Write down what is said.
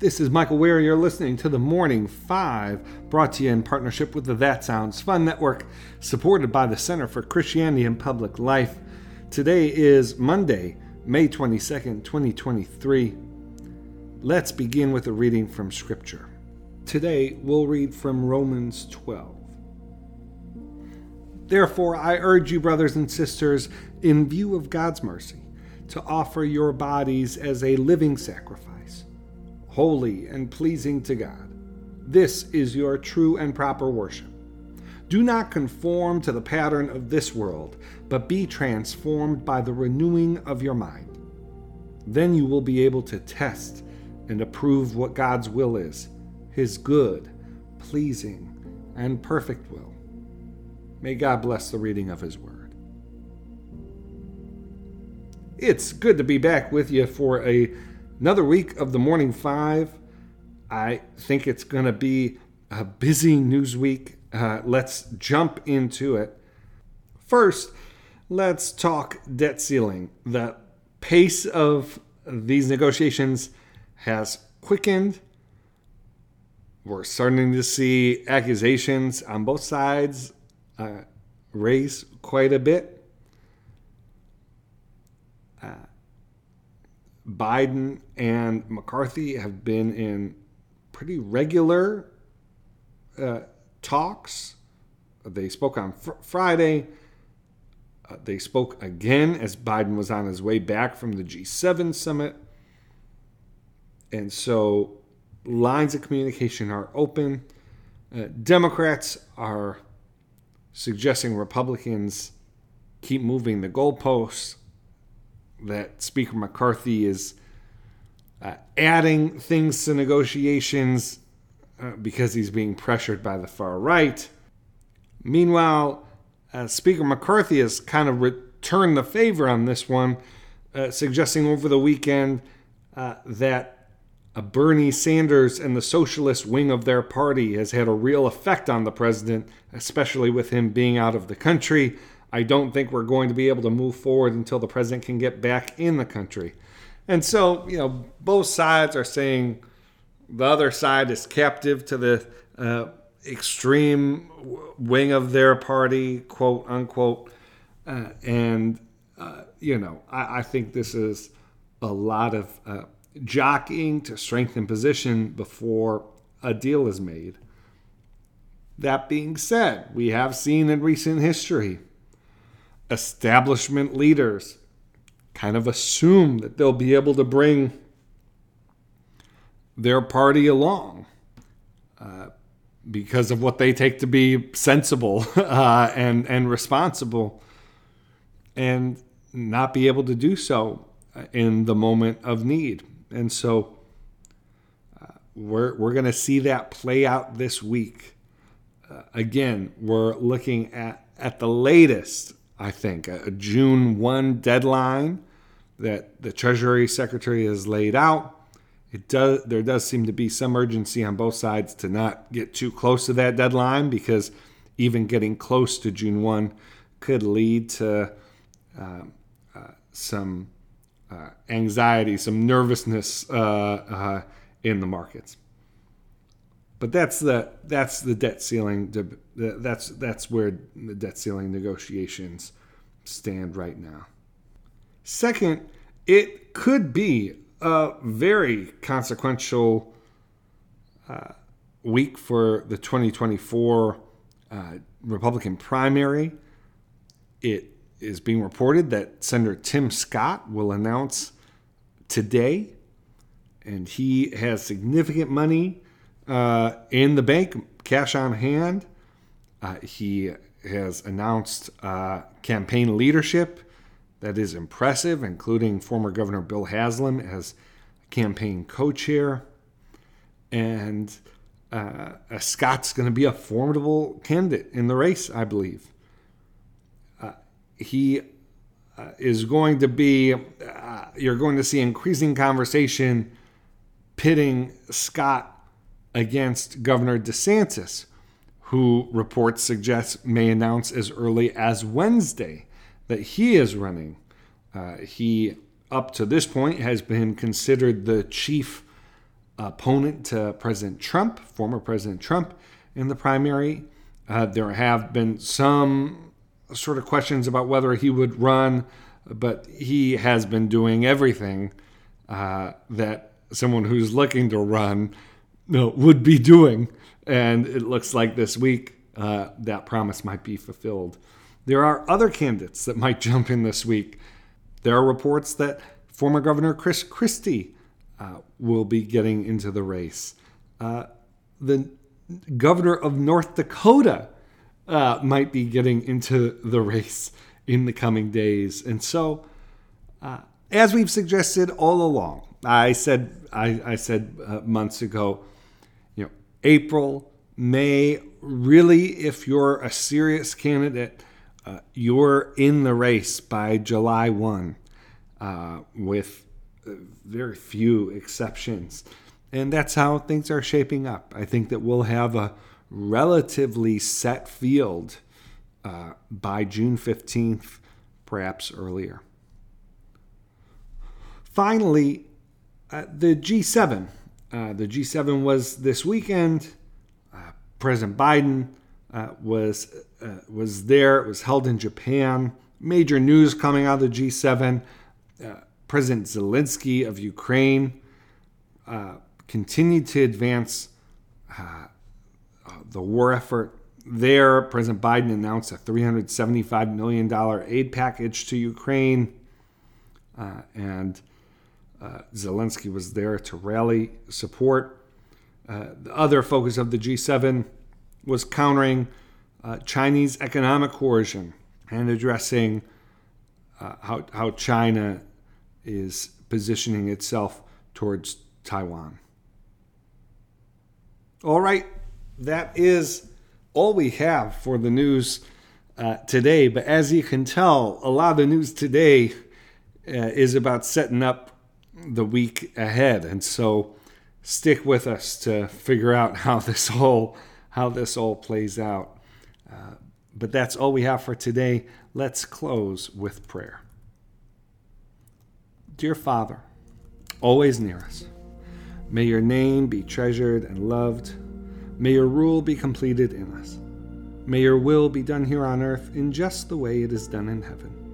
This is Michael Wear. You're listening to the Morning Five, brought to you in partnership with the That Sounds Fun Network, supported by the Center for Christianity and Public Life. Today is Monday, May 22nd, 2023. Let's begin with a reading from Scripture. Today we'll read from Romans 12. Therefore, I urge you, brothers and sisters, in view of God's mercy, to offer your bodies as a living sacrifice, holy and pleasing to God. This is your true and proper worship. Do not conform to the pattern of this world, but be transformed by the renewing of your mind. Then you will be able to test and approve what God's will is, his good, pleasing, and perfect will. May God bless the reading of His Word. It's good to be back with you for a, another week of the Morning Five. I think it's going to be a busy news week. Uh, let's jump into it. First, let's talk debt ceiling. The pace of these negotiations has quickened. We're starting to see accusations on both sides uh, raise quite a bit. Biden and McCarthy have been in pretty regular uh, talks. They spoke on fr- Friday. Uh, they spoke again as Biden was on his way back from the G7 summit. And so lines of communication are open. Uh, Democrats are suggesting Republicans keep moving the goalposts, that Speaker McCarthy is uh, adding things to negotiations uh, because he's being pressured by the far right. Meanwhile, uh, Speaker McCarthy has kind of returned the favor on this one, uh, suggesting over the weekend uh, that Bernie Sanders and the socialist wing of their party has had a real effect on the president, especially with him being out of the country. I don't think we're going to be able to move forward until the president can get back in the country. And so, you know, both sides are saying the other side is captive to the uh, extreme wing of their party, quote unquote. Uh, and, uh, you know, I, I, think this is a lot of uh, jockeying to strengthen position before a deal is made. That being said, we have seen in recent history establishment leaders kind of assume that they'll be able to bring their party along uh, because of what they take to be sensible uh, and and responsible, and not be able to do so in the moment of need. And so uh, we're, we're going to see that play out this week. Uh, again, we're looking at, at the latest, I think, a, June 1 deadline that the Treasury Secretary has laid out. It does, there does seem to be some urgency on both sides to not get too close to that deadline because even getting close to June 1 could lead to uh, uh, some uh, anxiety, some nervousness uh, uh, in the markets. But that's the that's the debt ceiling. That's that's where the debt ceiling negotiations stand right now. Second, it could be a very consequential uh, week for the 2024 uh, Republican primary. It is being reported that Senator Tim Scott will announce today, and he has significant money uh, in the bank, cash on hand. Uh, he has announced uh, campaign leadership that is impressive, including former Governor Bill Haslam as campaign co chair. And uh, Scott's going to be a formidable candidate in the race, I believe. Uh, he uh, is going to be, you're going to see increasing conversation pitting Scott against Governor DeSantis, who reports suggest may announce as early as Wednesday that he is running. Uh, he, up to this point, has been considered the chief opponent to President Trump, former President Trump, in the primary. Uh, there have been some sort of questions about whether he would run, but he has been doing everything uh, that someone who's looking to run know, would be doing. And it looks like this week uh, that promise might be fulfilled. There are other candidates that might jump in this week. There are reports that former Governor Chris Christie uh, will be getting into the race. Uh, the governor of North Dakota uh, might be getting into the race in the coming days. And so, uh, as we've suggested all along, I said I, I said uh, months ago, April, May, really, if you're a serious candidate, uh, you're in the race by July 1 with very few exceptions. And that's how things are shaping up. I think that we'll have a relatively set field uh, by June 15th, perhaps earlier. Finally, uh, the G7. Uh, the G7 was this weekend. Uh, President Biden uh, was uh, was there. It was held in Japan. Major news coming out of the G7 President Zelensky of Ukraine uh, continued to advance uh, uh, the war effort there. President Biden announced a $375 million aid package to Ukraine, uh, and uh, Zelensky was there to rally support. Uh, the other focus of the G7 was countering Chinese economic coercion and addressing how, how China is positioning itself towards Taiwan. All right, that is all we have for the news uh, today. But as you can tell, a lot of the news today uh, is about setting up the week ahead, and so stick with us to figure out how this all how this all plays out. Uh, but that's all we have for today. Let's close with prayer. Dear Father, always near us, may your name be treasured and loved. May your rule be completed in us. May your will be done here on earth in just the way it is done in heaven.